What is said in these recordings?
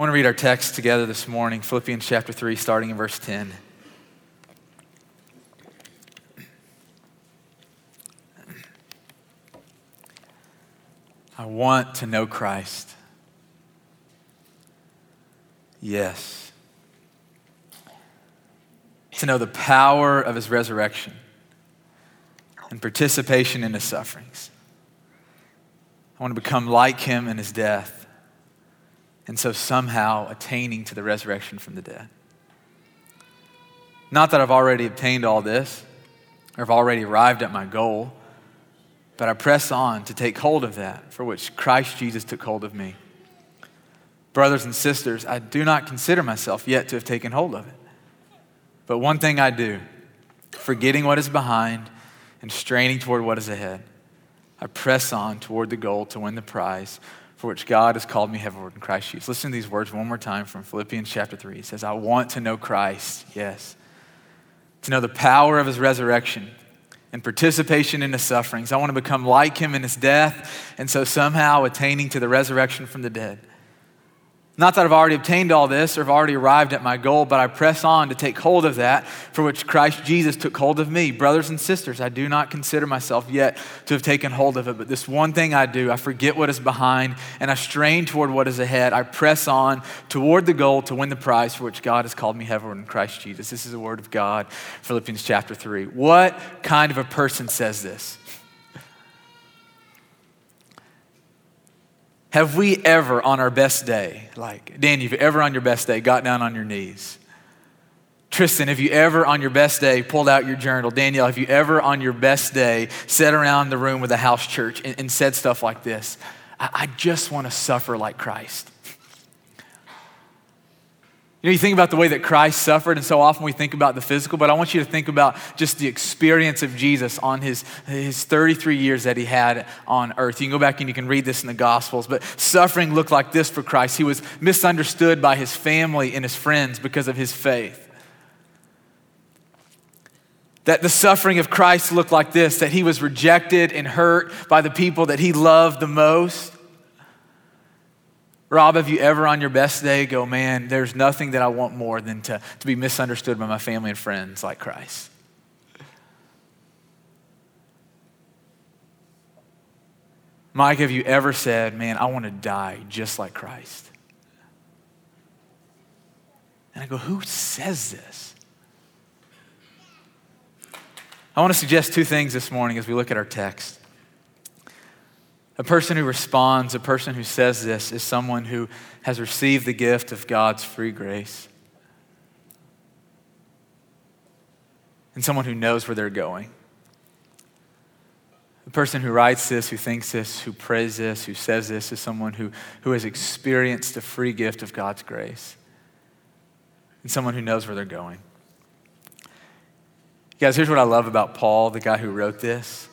I want to read our text together this morning, Philippians chapter 3, starting in verse 10. I want to know Christ. Yes. To know the power of his resurrection and participation in his sufferings. I want to become like him in his death and so somehow attaining to the resurrection from the dead. Not that I've already obtained all this or I've already arrived at my goal, but I press on to take hold of that for which Christ Jesus took hold of me. Brothers and sisters, I do not consider myself yet to have taken hold of it. But one thing I do, forgetting what is behind and straining toward what is ahead, I press on toward the goal to win the prize for which God has called me heavenward in Christ Jesus. Listen to these words one more time from Philippians chapter 3. It says, I want to know Christ, yes, to know the power of his resurrection and participation in his sufferings. I want to become like him in his death, and so somehow attaining to the resurrection from the dead. Not that I've already obtained all this or have already arrived at my goal, but I press on to take hold of that for which Christ Jesus took hold of me. Brothers and sisters, I do not consider myself yet to have taken hold of it, but this one thing I do, I forget what is behind and I strain toward what is ahead. I press on toward the goal to win the prize for which God has called me heavenward in Christ Jesus. This is the word of God, Philippians chapter 3. What kind of a person says this? Have we ever, on our best day, like, Dan, you've ever on your best day got down on your knees? Tristan, have you ever on your best day pulled out your journal? Danielle, have you ever on your best day sat around the room with a house church and, and said stuff like this? I, I just want to suffer like Christ. You know, you think about the way that Christ suffered, and so often we think about the physical, but I want you to think about just the experience of Jesus on his, his 33 years that he had on earth. You can go back and you can read this in the Gospels, but suffering looked like this for Christ. He was misunderstood by his family and his friends because of his faith. That the suffering of Christ looked like this that he was rejected and hurt by the people that he loved the most. Rob, have you ever on your best day go, man, there's nothing that I want more than to, to be misunderstood by my family and friends like Christ? Mike, have you ever said, man, I want to die just like Christ? And I go, who says this? I want to suggest two things this morning as we look at our text. A person who responds, a person who says this, is someone who has received the gift of God's free grace. And someone who knows where they're going. The person who writes this, who thinks this, who prays this, who says this, is someone who, who has experienced the free gift of God's grace. And someone who knows where they're going. Guys, here's what I love about Paul, the guy who wrote this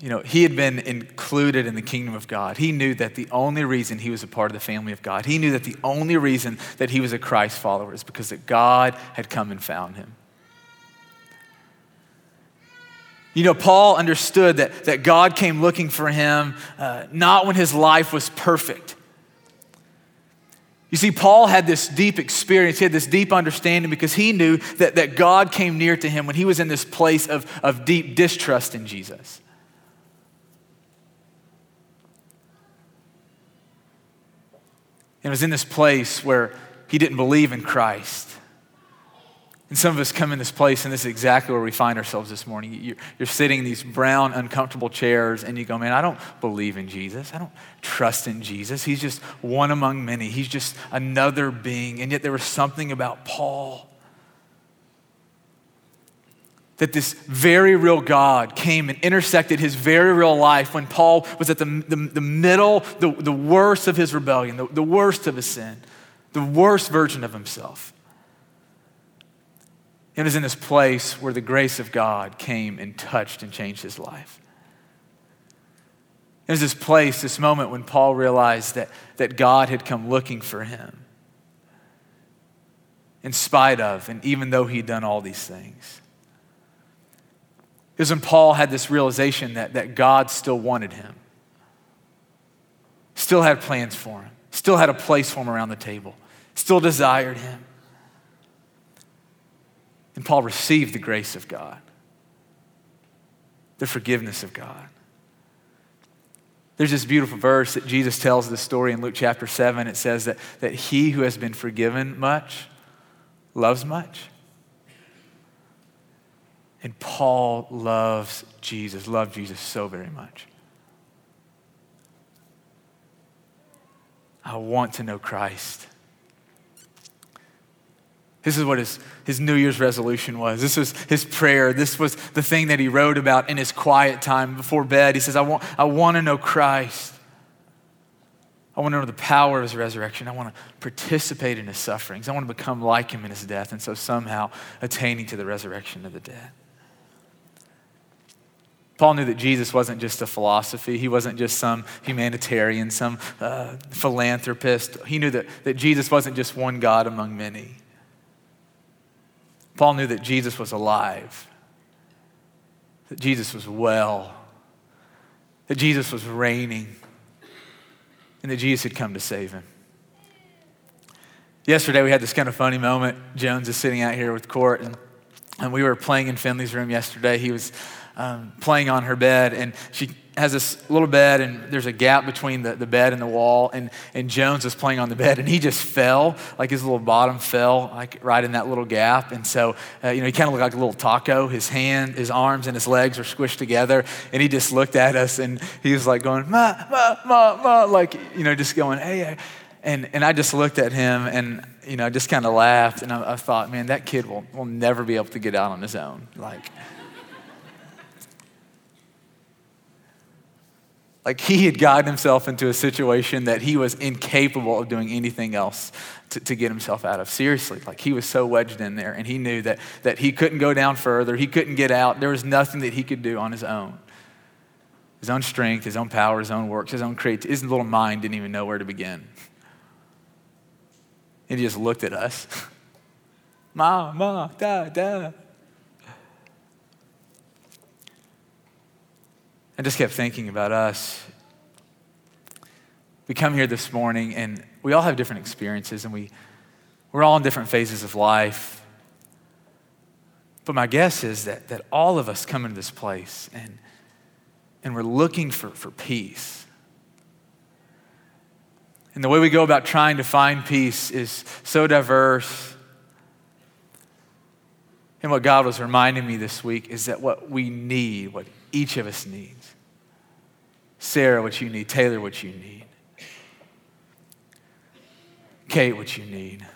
you know, he had been included in the kingdom of God. He knew that the only reason he was a part of the family of God, he knew that the only reason that he was a Christ follower is because that God had come and found him. You know, Paul understood that, that God came looking for him uh, not when his life was perfect. You see, Paul had this deep experience, he had this deep understanding because he knew that, that God came near to him when he was in this place of, of deep distrust in Jesus. And was in this place where he didn't believe in Christ. And some of us come in this place, and this is exactly where we find ourselves this morning. You're, sitting in these brown, uncomfortable chairs, and you go, Man, I don't believe in Jesus. I don't trust in Jesus. He's just one among many. He's just another being. And yet there was something about Paul that this very real God came and intersected his very real life when Paul was at the, the, the middle, the, the worst of his rebellion, the, the worst of his sin, the worst version of himself. It was in this place where the grace of God came and touched and changed his life. It was this place, this moment when Paul realized that, that God had come looking for him in spite of, and even though he'd done all these things. It was when Paul had this realization that, that God still wanted him, still had plans for him, still had a place for him around the table, still desired him. And Paul received the grace of God, the forgiveness of God. There's this beautiful verse that Jesus tells this story in Luke chapter 7. It says that, that he who has been forgiven much loves much. And Paul loves Jesus, loved Jesus so very much. I want to know Christ. This is what his, his New Year's resolution was. This was his prayer. This was the thing that he wrote about in his quiet time before bed. He says, I want, I want to know Christ. I want to know the power of his resurrection. I want to participate in his sufferings. I want to become like him in his death, and so somehow attaining to the resurrection of the dead. Paul knew that Jesus wasn't just a philosophy. He wasn't just some humanitarian, some uh, philanthropist. He knew that, that Jesus wasn't just one God among many. Paul knew that Jesus was alive, that Jesus was well, that Jesus was reigning, and that Jesus had come to save him. Yesterday, we had this kind of funny moment. Jones is sitting out here with Court, and, and we were playing in Finley's room yesterday. He was um, playing on her bed, and she has this little bed, and there's a gap between the, the bed and the wall. And, and Jones was playing on the bed, and he just fell, like his little bottom fell, like right in that little gap. And so, uh, you know, he kind of looked like a little taco. His hand, his arms, and his legs were squished together. And he just looked at us, and he was like going, ma, ma, ma, ma, like, you know, just going, hey. And, and I just looked at him, and, you know, just kind of laughed. And I, I thought, man, that kid will, will never be able to get out on his own. Like, Like he had gotten himself into a situation that he was incapable of doing anything else to, to, get himself out of. Seriously, like he was so wedged in there and he knew that, that he couldn't go down further. He couldn't get out. There was nothing that he could do on his own. His own strength, his own power, his own works, his own creativity. His little mind didn't even know where to begin. And he just looked at us. ma, ma, da, da. I just kept thinking about us. We come here this morning and we all have different experiences and we, we're all in different phases of life. But my guess is that, that all of us come into this place and, and we're looking for, for peace. And the way we go about trying to find peace is so diverse. And what God was reminding me this week is that what we need, what each of us needs. Sarah, what you need. Taylor, what you need. Kate, what you need.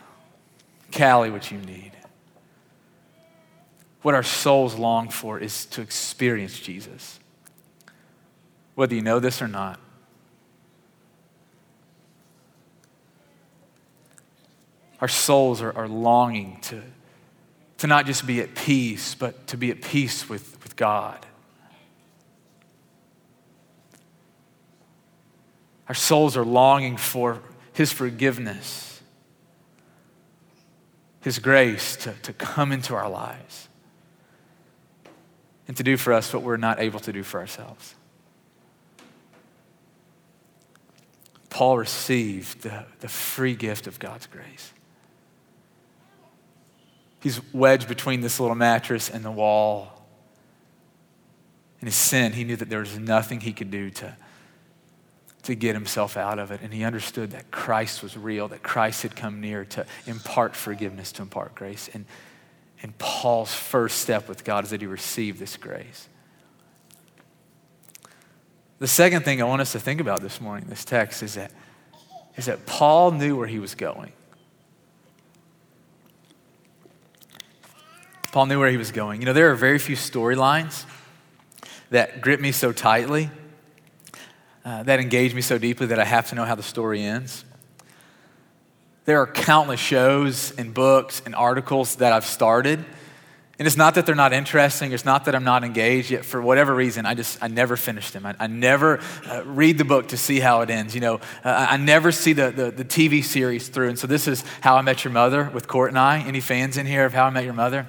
Callie, what you need. What our souls long for is to experience Jesus. Whether you know this or not. Our souls are, are longing to, to not just be at peace, but to be at peace with, with God. Our souls are longing for His forgiveness, His grace to, to come into our lives and to do for us what we're not able to do for ourselves. Paul received the, the free gift of God's grace. He's wedged between this little mattress and the wall. In his sin, he knew that there was nothing he could do to to get himself out of it. And he understood that Christ was real, that Christ had come near to impart forgiveness, to impart grace. And, and Paul's first step with God is that he received this grace. The second thing I want us to think about this morning, this text, is that, is that Paul knew where he was going. Paul knew where he was going. You know, there are very few storylines that grip me so tightly uh, that engage me so deeply that I have to know how the story ends. There are countless shows and books and articles that I've started. And it's not that they're not interesting. It's not that I'm not engaged. Yet for whatever reason, I just I never finish them. I, I never uh, read the book to see how it ends. You know, uh, I never see the, the, the TV series through. And so this is How I Met Your Mother with Court and I. Any fans in here of How I Met Your Mother?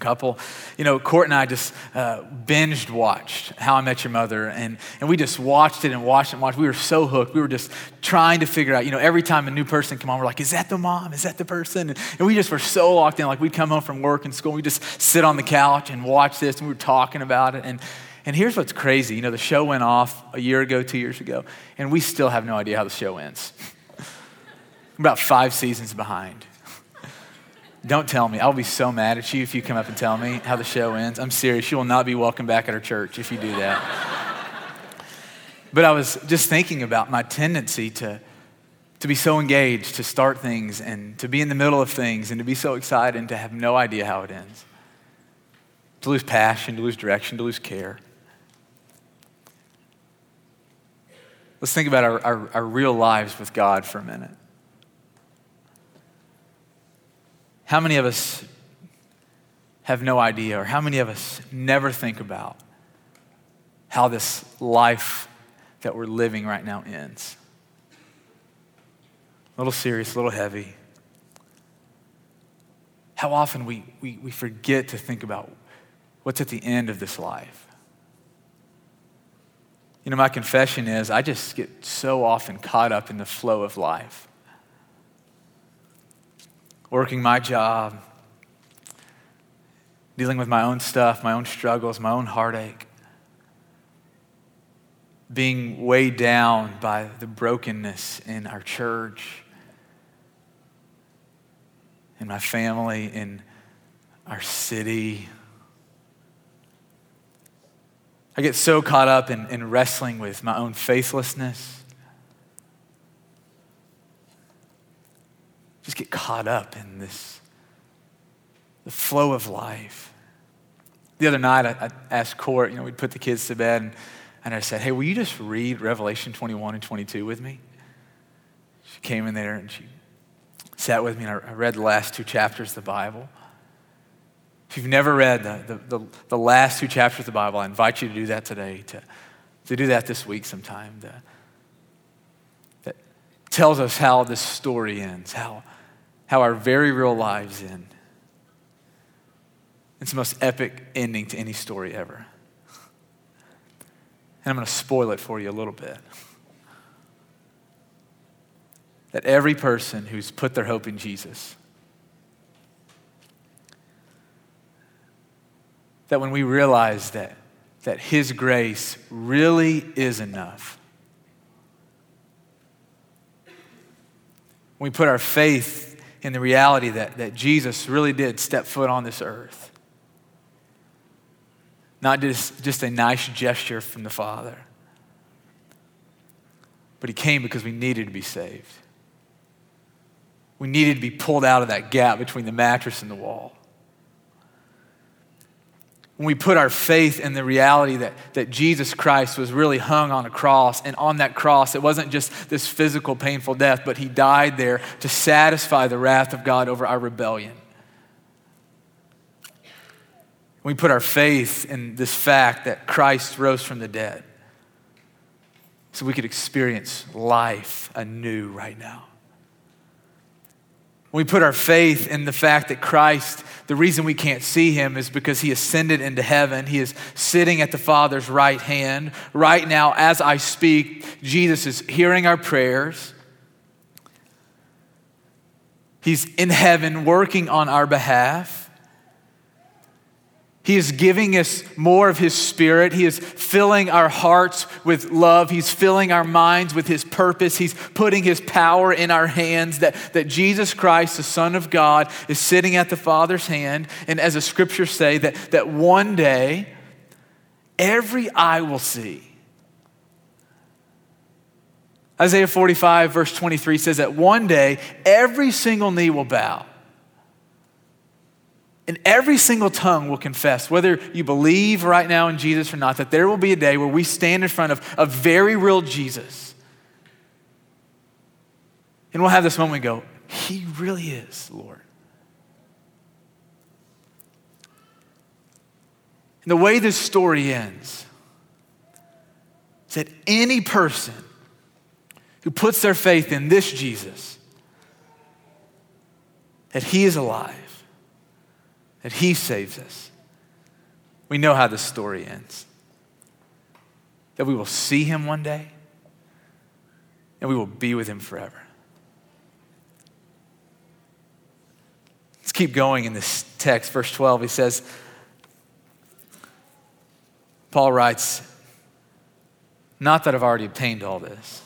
Couple. You know, Court and I just uh, binged watched How I Met Your Mother, and, and we just watched it and watched and watched. We were so hooked. We were just trying to figure out, you know, every time a new person come on, we're like, is that the mom? Is that the person? And, and we just were so locked in. Like we'd come home from work and school, we just sit on the couch and watch this, and we were talking about it. And, and here's what's crazy. You know, the show went off a year ago, two years ago, and we still have no idea how the show ends. about five seasons behind. Don't tell me. I'll be so mad at you if you come up and tell me how the show ends. I'm serious. You will not be welcome back at our church if you do that. but I was just thinking about my tendency to, to be so engaged, to start things, and to be in the middle of things, and to be so excited and to have no idea how it ends. To lose passion, to lose direction, to lose care. Let's think about our, our, our real lives with God for a minute. How many of us have no idea, or how many of us never think about how this life that we're living right now ends? A little serious, a little heavy. How often we, we, we forget to think about what's at the end of this life. You know, my confession is I just get so often caught up in the flow of life working my job, dealing with my own stuff, my own struggles, my own heartache, being weighed down by the brokenness in our church, in my family, in our city. I get so caught up in, in wrestling with my own faithlessness just get caught up in this, the flow of life. The other night, I, I asked Court, you know, we'd put the kids to bed, and, and I said, hey, will you just read Revelation 21 and 22 with me? She came in there and she sat with me, and I read the last two chapters of the Bible. If you've never read the, the, the, the last two chapters of the Bible, I invite you to do that today, to, to do that this week sometime. To, that tells us how this story ends, how how our very real lives end. It's the most epic ending to any story ever. And I'm going to spoil it for you a little bit. That every person who's put their hope in Jesus, that when we realize that, that His grace really is enough, we put our faith in the reality that, that Jesus really did step foot on this earth. Not just, just a nice gesture from the Father, but He came because we needed to be saved. We needed to be pulled out of that gap between the mattress and the wall when we put our faith in the reality that, that Jesus Christ was really hung on a cross, and on that cross, it wasn't just this physical, painful death, but he died there to satisfy the wrath of God over our rebellion. We put our faith in this fact that Christ rose from the dead so we could experience life anew right now. We put our faith in the fact that Christ, the reason we can't see him is because he ascended into heaven. He is sitting at the Father's right hand. Right now, as I speak, Jesus is hearing our prayers. He's in heaven working on our behalf. He is giving us more of His Spirit. He is filling our hearts with love. He's filling our minds with His purpose. He's putting His power in our hands. That, that Jesus Christ, the Son of God, is sitting at the Father's hand. And as the scriptures say, that, that one day every eye will see. Isaiah 45, verse 23 says that one day every single knee will bow and every single tongue will confess, whether you believe right now in Jesus or not, that there will be a day where we stand in front of a very real Jesus. And we'll have this moment go, He really is, Lord. And the way this story ends is that any person who puts their faith in this Jesus, that He is alive that He saves us. We know how the story ends. That we will see Him one day and we will be with Him forever. Let's keep going in this text. Verse 12, he says, Paul writes, Not that I've already obtained all this.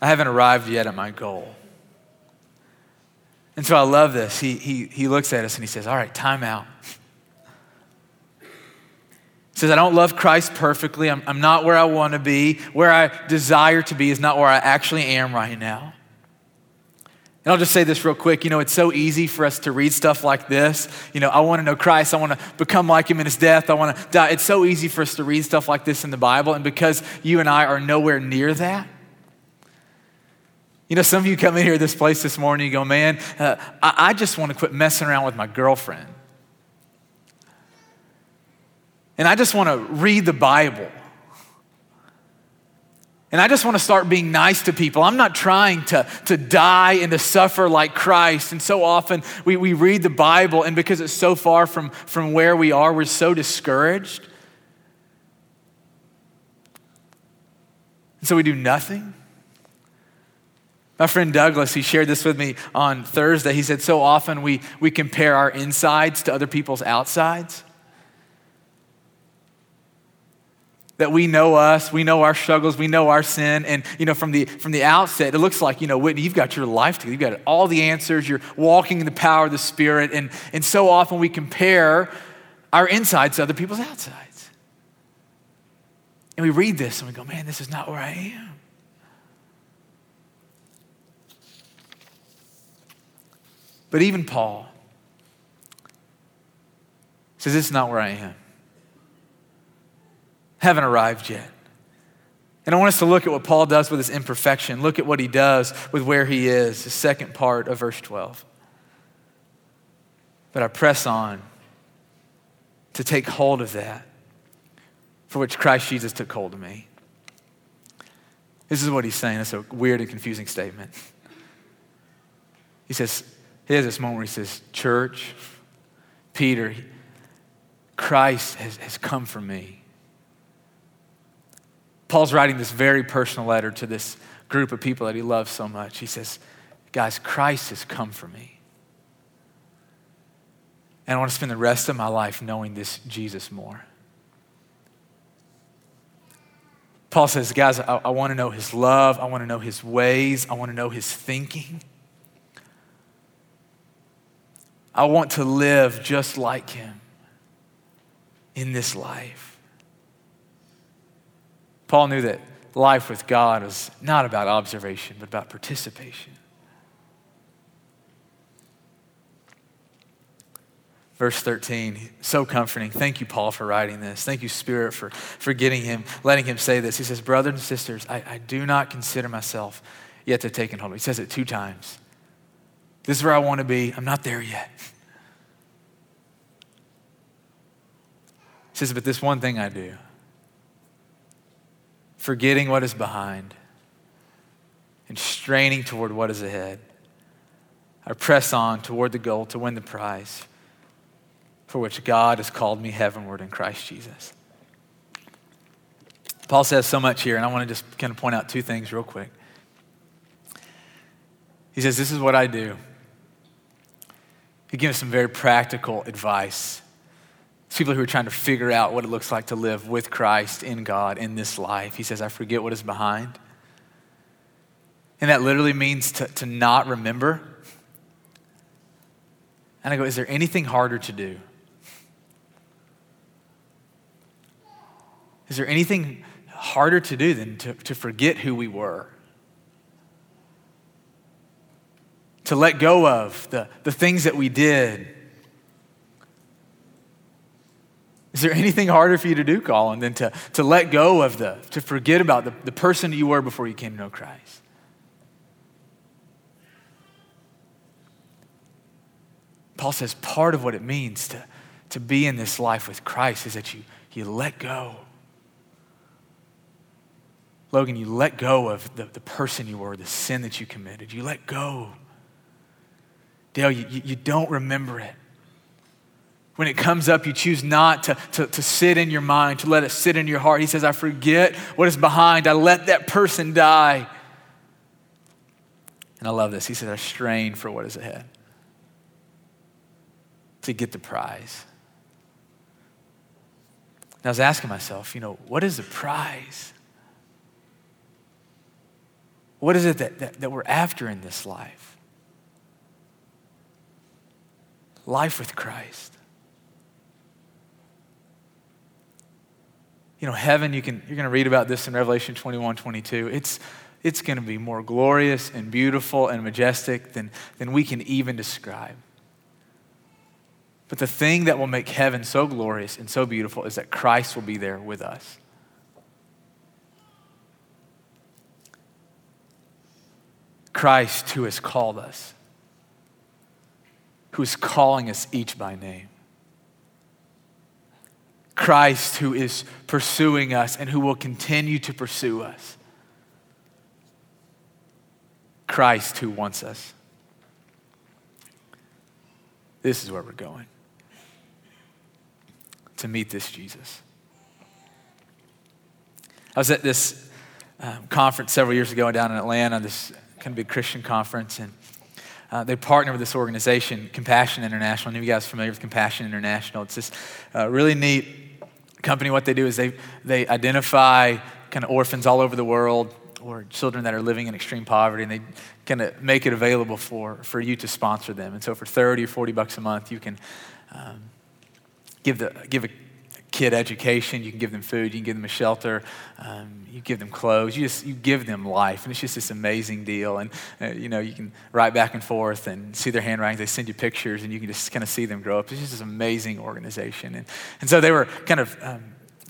I haven't arrived yet at my goal. And so I love this. He, he, he looks at us and he says, All right, time out. He says, I don't love Christ perfectly. I'm, I'm not where I want to be. Where I desire to be is not where I actually am right now. And I'll just say this real quick. You know, it's so easy for us to read stuff like this. You know, I want to know Christ. I want to become like him in his death. I want to die. It's so easy for us to read stuff like this in the Bible. And because you and I are nowhere near that, you know, some of you come in here this place this morning, you go, man, uh, I, I just want to quit messing around with my girlfriend. And I just want to read the Bible. And I just want to start being nice to people. I'm not trying to, to die and to suffer like Christ. And so often we, we read the Bible, and because it's so far from, from where we are, we're so discouraged. And so we do nothing. My friend Douglas, he shared this with me on Thursday. He said, So often we, we compare our insides to other people's outsides. that we know us, we know our struggles, we know our sin, and you know from the from the outset, it looks like you know Whitney, you've got your life together, you've got all the answers, you're walking in the power of the Spirit, and and so often we compare our insides to other people's outsides, and we read this and we go, man, this is not where I am. But even Paul says, This is not where I am haven't arrived yet. And I want us to look at what Paul does with his imperfection. Look at what he does with where he is, the second part of verse 12. But I press on to take hold of that for which Christ Jesus took hold of me. This is what he's saying. It's a weird and confusing statement. He says, he has this moment where he says, Church, Peter, Christ has, has come for me. Paul's writing this very personal letter to this group of people that he loves so much. He says, Guys, Christ has come for me. And I want to spend the rest of my life knowing this Jesus more. Paul says, Guys, I, I want to know his love. I want to know his ways. I want to know his thinking. I want to live just like him in this life. Paul knew that life with God was not about observation, but about participation. Verse 13, so comforting. Thank you, Paul, for writing this. Thank you, Spirit, for, for getting him, letting him say this. He says, Brothers and sisters, I, I do not consider myself yet to have taken hold. He says it two times. This is where I want to be. I'm not there yet. He says, But this one thing I do forgetting what is behind and straining toward what is ahead. I press on toward the goal to win the prize for which God has called me heavenward in Christ Jesus. Paul says so much here, and I want to just kind of point out two things real quick. He says, This is what I do. He gives some very practical advice It's people who are trying to figure out what it looks like to live with Christ in God in this life. He says, I forget what is behind. And that literally means to, to not remember. And I go, is there anything harder to do? Is there anything harder to do than to, to forget who we were? To let go of the, the things that we did Is there anything harder for you to do, Colin, than to, to let go of the, to forget about the, the person you were before you came to know Christ? Paul says part of what it means to, to be in this life with Christ is that you, you let go. Logan, you let go of the, the person you were, the sin that you committed. You let go. Dale, you, you don't remember it. When it comes up, you choose not to, to, to sit in your mind, to let it sit in your heart. He says, I forget what is behind. I let that person die. And I love this. He says, I strain for what is ahead to get the prize. And I was asking myself, you know, what is the prize? What is it that, that, that we're after in this life? Life with Christ. you know, heaven, you can, you're going to read about this in Revelation 21, 22. It's, it's going to be more glorious and beautiful and majestic than, than we can even describe. But the thing that will make heaven so glorious and so beautiful is that Christ will be there with us. Christ, who has called us, who is calling us each by name. Christ who is pursuing us and who will continue to pursue us. Christ who wants us. This is where we're going to meet this Jesus. I was at this um, conference several years ago down in Atlanta, this kind of big Christian conference, and uh, they partner with this organization, Compassion International. Any of you guys are familiar with Compassion International? It's this uh, really neat company, what they do is they, they identify kind of orphans all over the world or children that are living in extreme poverty, and they kind of make it available for, for you to sponsor them. And so for 30 or 40 bucks a month, you can um, give, the, give a kid education, you can give them food, you can give them a shelter, um, you give them clothes, you just you give them life, and it's just this amazing deal. And uh, you know you can write back and forth and see their handwriting. They send you pictures, and you can just kind of see them grow up. It's just this amazing organization. And and so they were kind of. Um,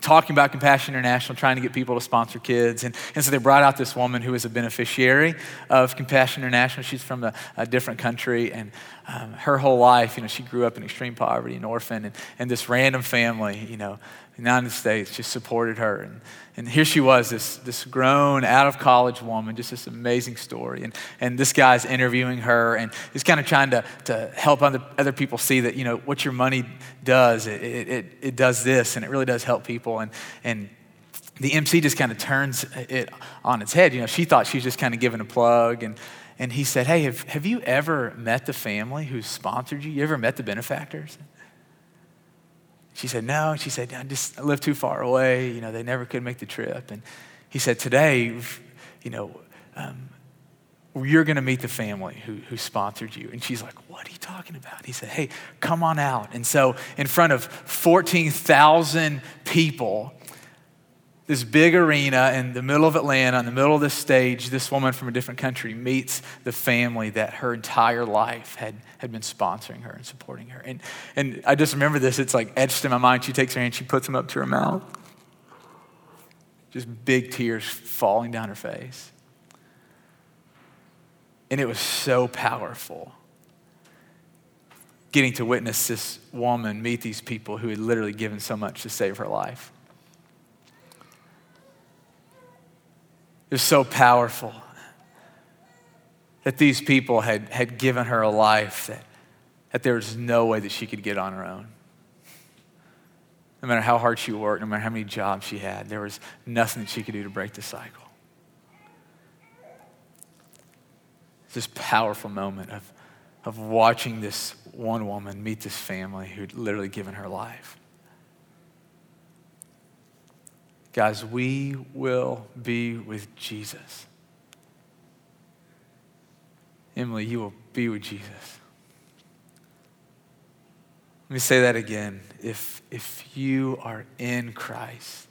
talking about Compassion International, trying to get people to sponsor kids. And, and so they brought out this woman who is a beneficiary of Compassion International. She's from a, a different country, and um, her whole life, you know, she grew up in extreme poverty, an orphan, and, and this random family, you know, United States just supported her. And, and here she was, this, this grown, out of college woman, just this amazing story. And, and this guy's interviewing her and he's kind of trying to, to help other, other people see that, you know, what your money does, it, it, it does this and it really does help people. And, and the MC just kind of turns it on its head. You know, she thought she was just kind of giving a plug. And, and he said, Hey, have, have you ever met the family who sponsored you? You ever met the benefactors? She said, No. She said, I just live too far away. You know, they never could make the trip. And he said, Today, you know, um, you're going to meet the family who, who sponsored you. And she's like, What are you talking about? He said, Hey, come on out. And so, in front of 14,000 people, this big arena in the middle of Atlanta, in the middle of this stage, this woman from a different country meets the family that her entire life had, had been sponsoring her and supporting her. And, and I just remember this, it's like etched in my mind. She takes her hand, she puts them up to her mouth. Just big tears falling down her face. And it was so powerful getting to witness this woman meet these people who had literally given so much to save her life. It was so powerful that these people had, had given her a life that, that there was no way that she could get on her own. No matter how hard she worked, no matter how many jobs she had, there was nothing that she could do to break the cycle. This powerful moment of, of watching this one woman meet this family who'd literally given her life. Guys, we will be with Jesus. Emily, you will be with Jesus. Let me say that again. If, if you are in Christ,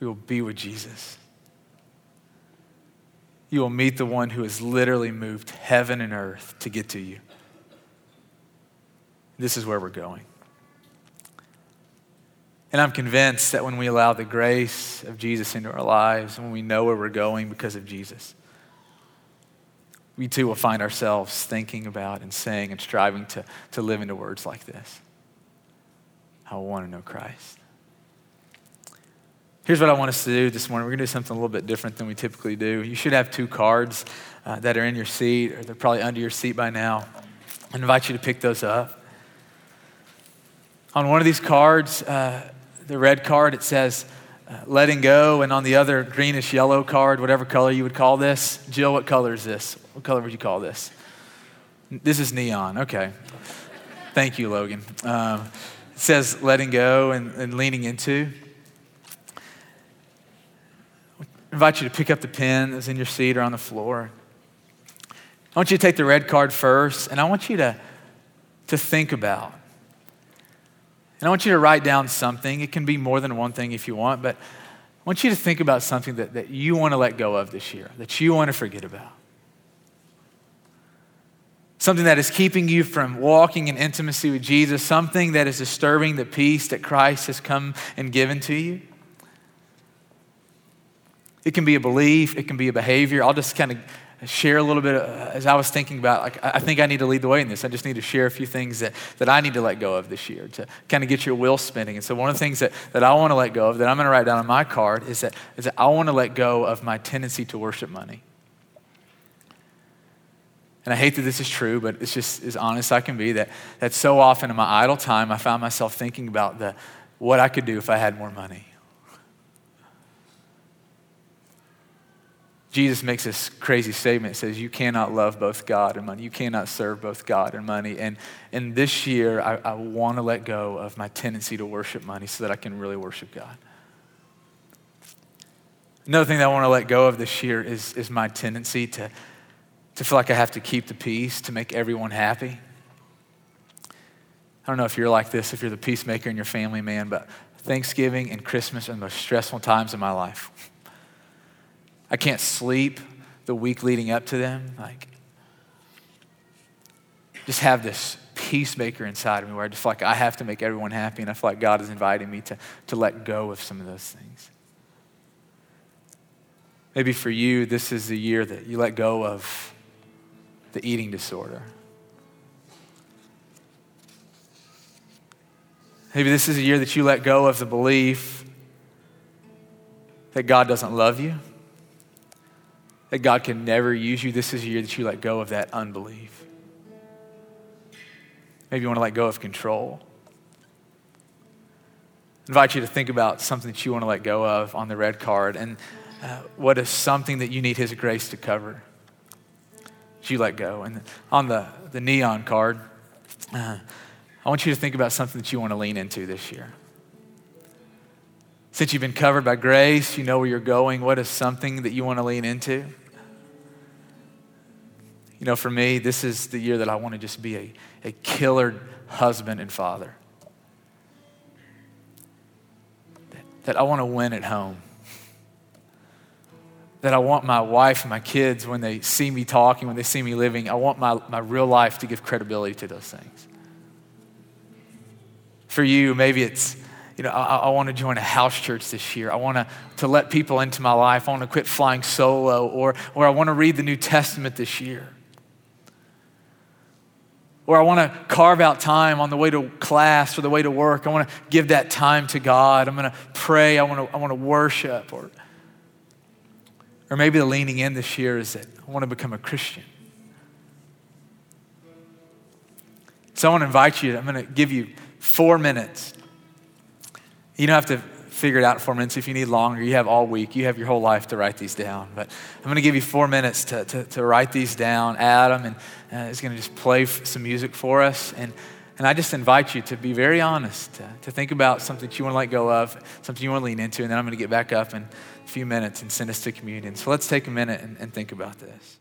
we will be with Jesus. You will meet the one who has literally moved heaven and earth to get to you. This is where we're going. And I'm convinced that when we allow the grace of Jesus into our lives, when we know where we're going because of Jesus, we too will find ourselves thinking about and saying and striving to, to live into words like this. I want to know Christ. Here's what I want us to do this morning. We're going to do something a little bit different than we typically do. You should have two cards uh, that are in your seat, or they're probably under your seat by now. I invite you to pick those up. On one of these cards, uh, the red card, it says, uh, letting go, and on the other greenish yellow card, whatever color you would call this. Jill, what color is this? What color would you call this? This is neon. Okay. Thank you, Logan. Um, it says letting go and, and leaning into. I invite you to pick up the pen that's in your seat or on the floor. I want you to take the red card first, and I want you to, to think about. And I want you to write down something. It can be more than one thing if you want, but I want you to think about something that, that you want to let go of this year, that you want to forget about. Something that is keeping you from walking in intimacy with Jesus, something that is disturbing the peace that Christ has come and given to you. It can be a belief, it can be a behavior. I'll just kind of share a little bit uh, as I was thinking about, like, I think I need to lead the way in this. I just need to share a few things that, that I need to let go of this year to kind of get your wheel spinning. And so, one of the things that, that I want to let go of, that I'm going to write down on my card, is that, is that I want to let go of my tendency to worship money. And I hate that this is true, but it's just as honest I can be that, that so often in my idle time, I found myself thinking about the, what I could do if I had more money. Jesus makes this crazy statement. It says, You cannot love both God and money. You cannot serve both God and money. And, and this year, I, I want to let go of my tendency to worship money so that I can really worship God. Another thing that I want to let go of this year is, is my tendency to, to feel like I have to keep the peace to make everyone happy. I don't know if you're like this, if you're the peacemaker in your family, man, but Thanksgiving and Christmas are the most stressful times in my life. I can't sleep the week leading up to them. Like, just have this peacemaker inside of me where I just feel like I have to make everyone happy, and I feel like God is inviting me to, to let go of some of those things. Maybe for you, this is the year that you let go of the eating disorder. Maybe this is a year that you let go of the belief that God doesn't love you that God can never use you, this is a year that you let go of that unbelief. Maybe you want to let go of control. I invite you to think about something that you want to let go of on the red card and uh, what is something that you need His grace to cover. You let go. And on the, the neon card, uh, I want you to think about something that you want to lean into this year. Since you've been covered by grace, you know where you're going. What is something that you want to lean into? You know, for me, this is the year that I want to just be a, a killer husband and father. That I want to win at home. That I want my wife and my kids, when they see me talking, when they see me living, I want my, my real life to give credibility to those things. For you, maybe it's, you know, I, I want to join a house church this year. I want to, to let people into my life. I want to quit flying solo, or, or I want to read the New Testament this year. Or I want to carve out time on the way to class or the way to work. I want to give that time to God. I'm going to pray. I want to, I want to worship. Or, or maybe the leaning in this year is that I want to become a Christian. So I want to invite you, I'm going to give you four minutes. You don't have to figure it out in four minutes. If you need longer, you have all week. You have your whole life to write these down. But I'm going to give you four minutes to, to, to write these down. Adam and uh, is going to just play some music for us. And, and I just invite you to be very honest, to, to think about something that you want to let go of, something you want to lean into. And then I'm going to get back up in a few minutes and send us to communion. So let's take a minute and, and think about this.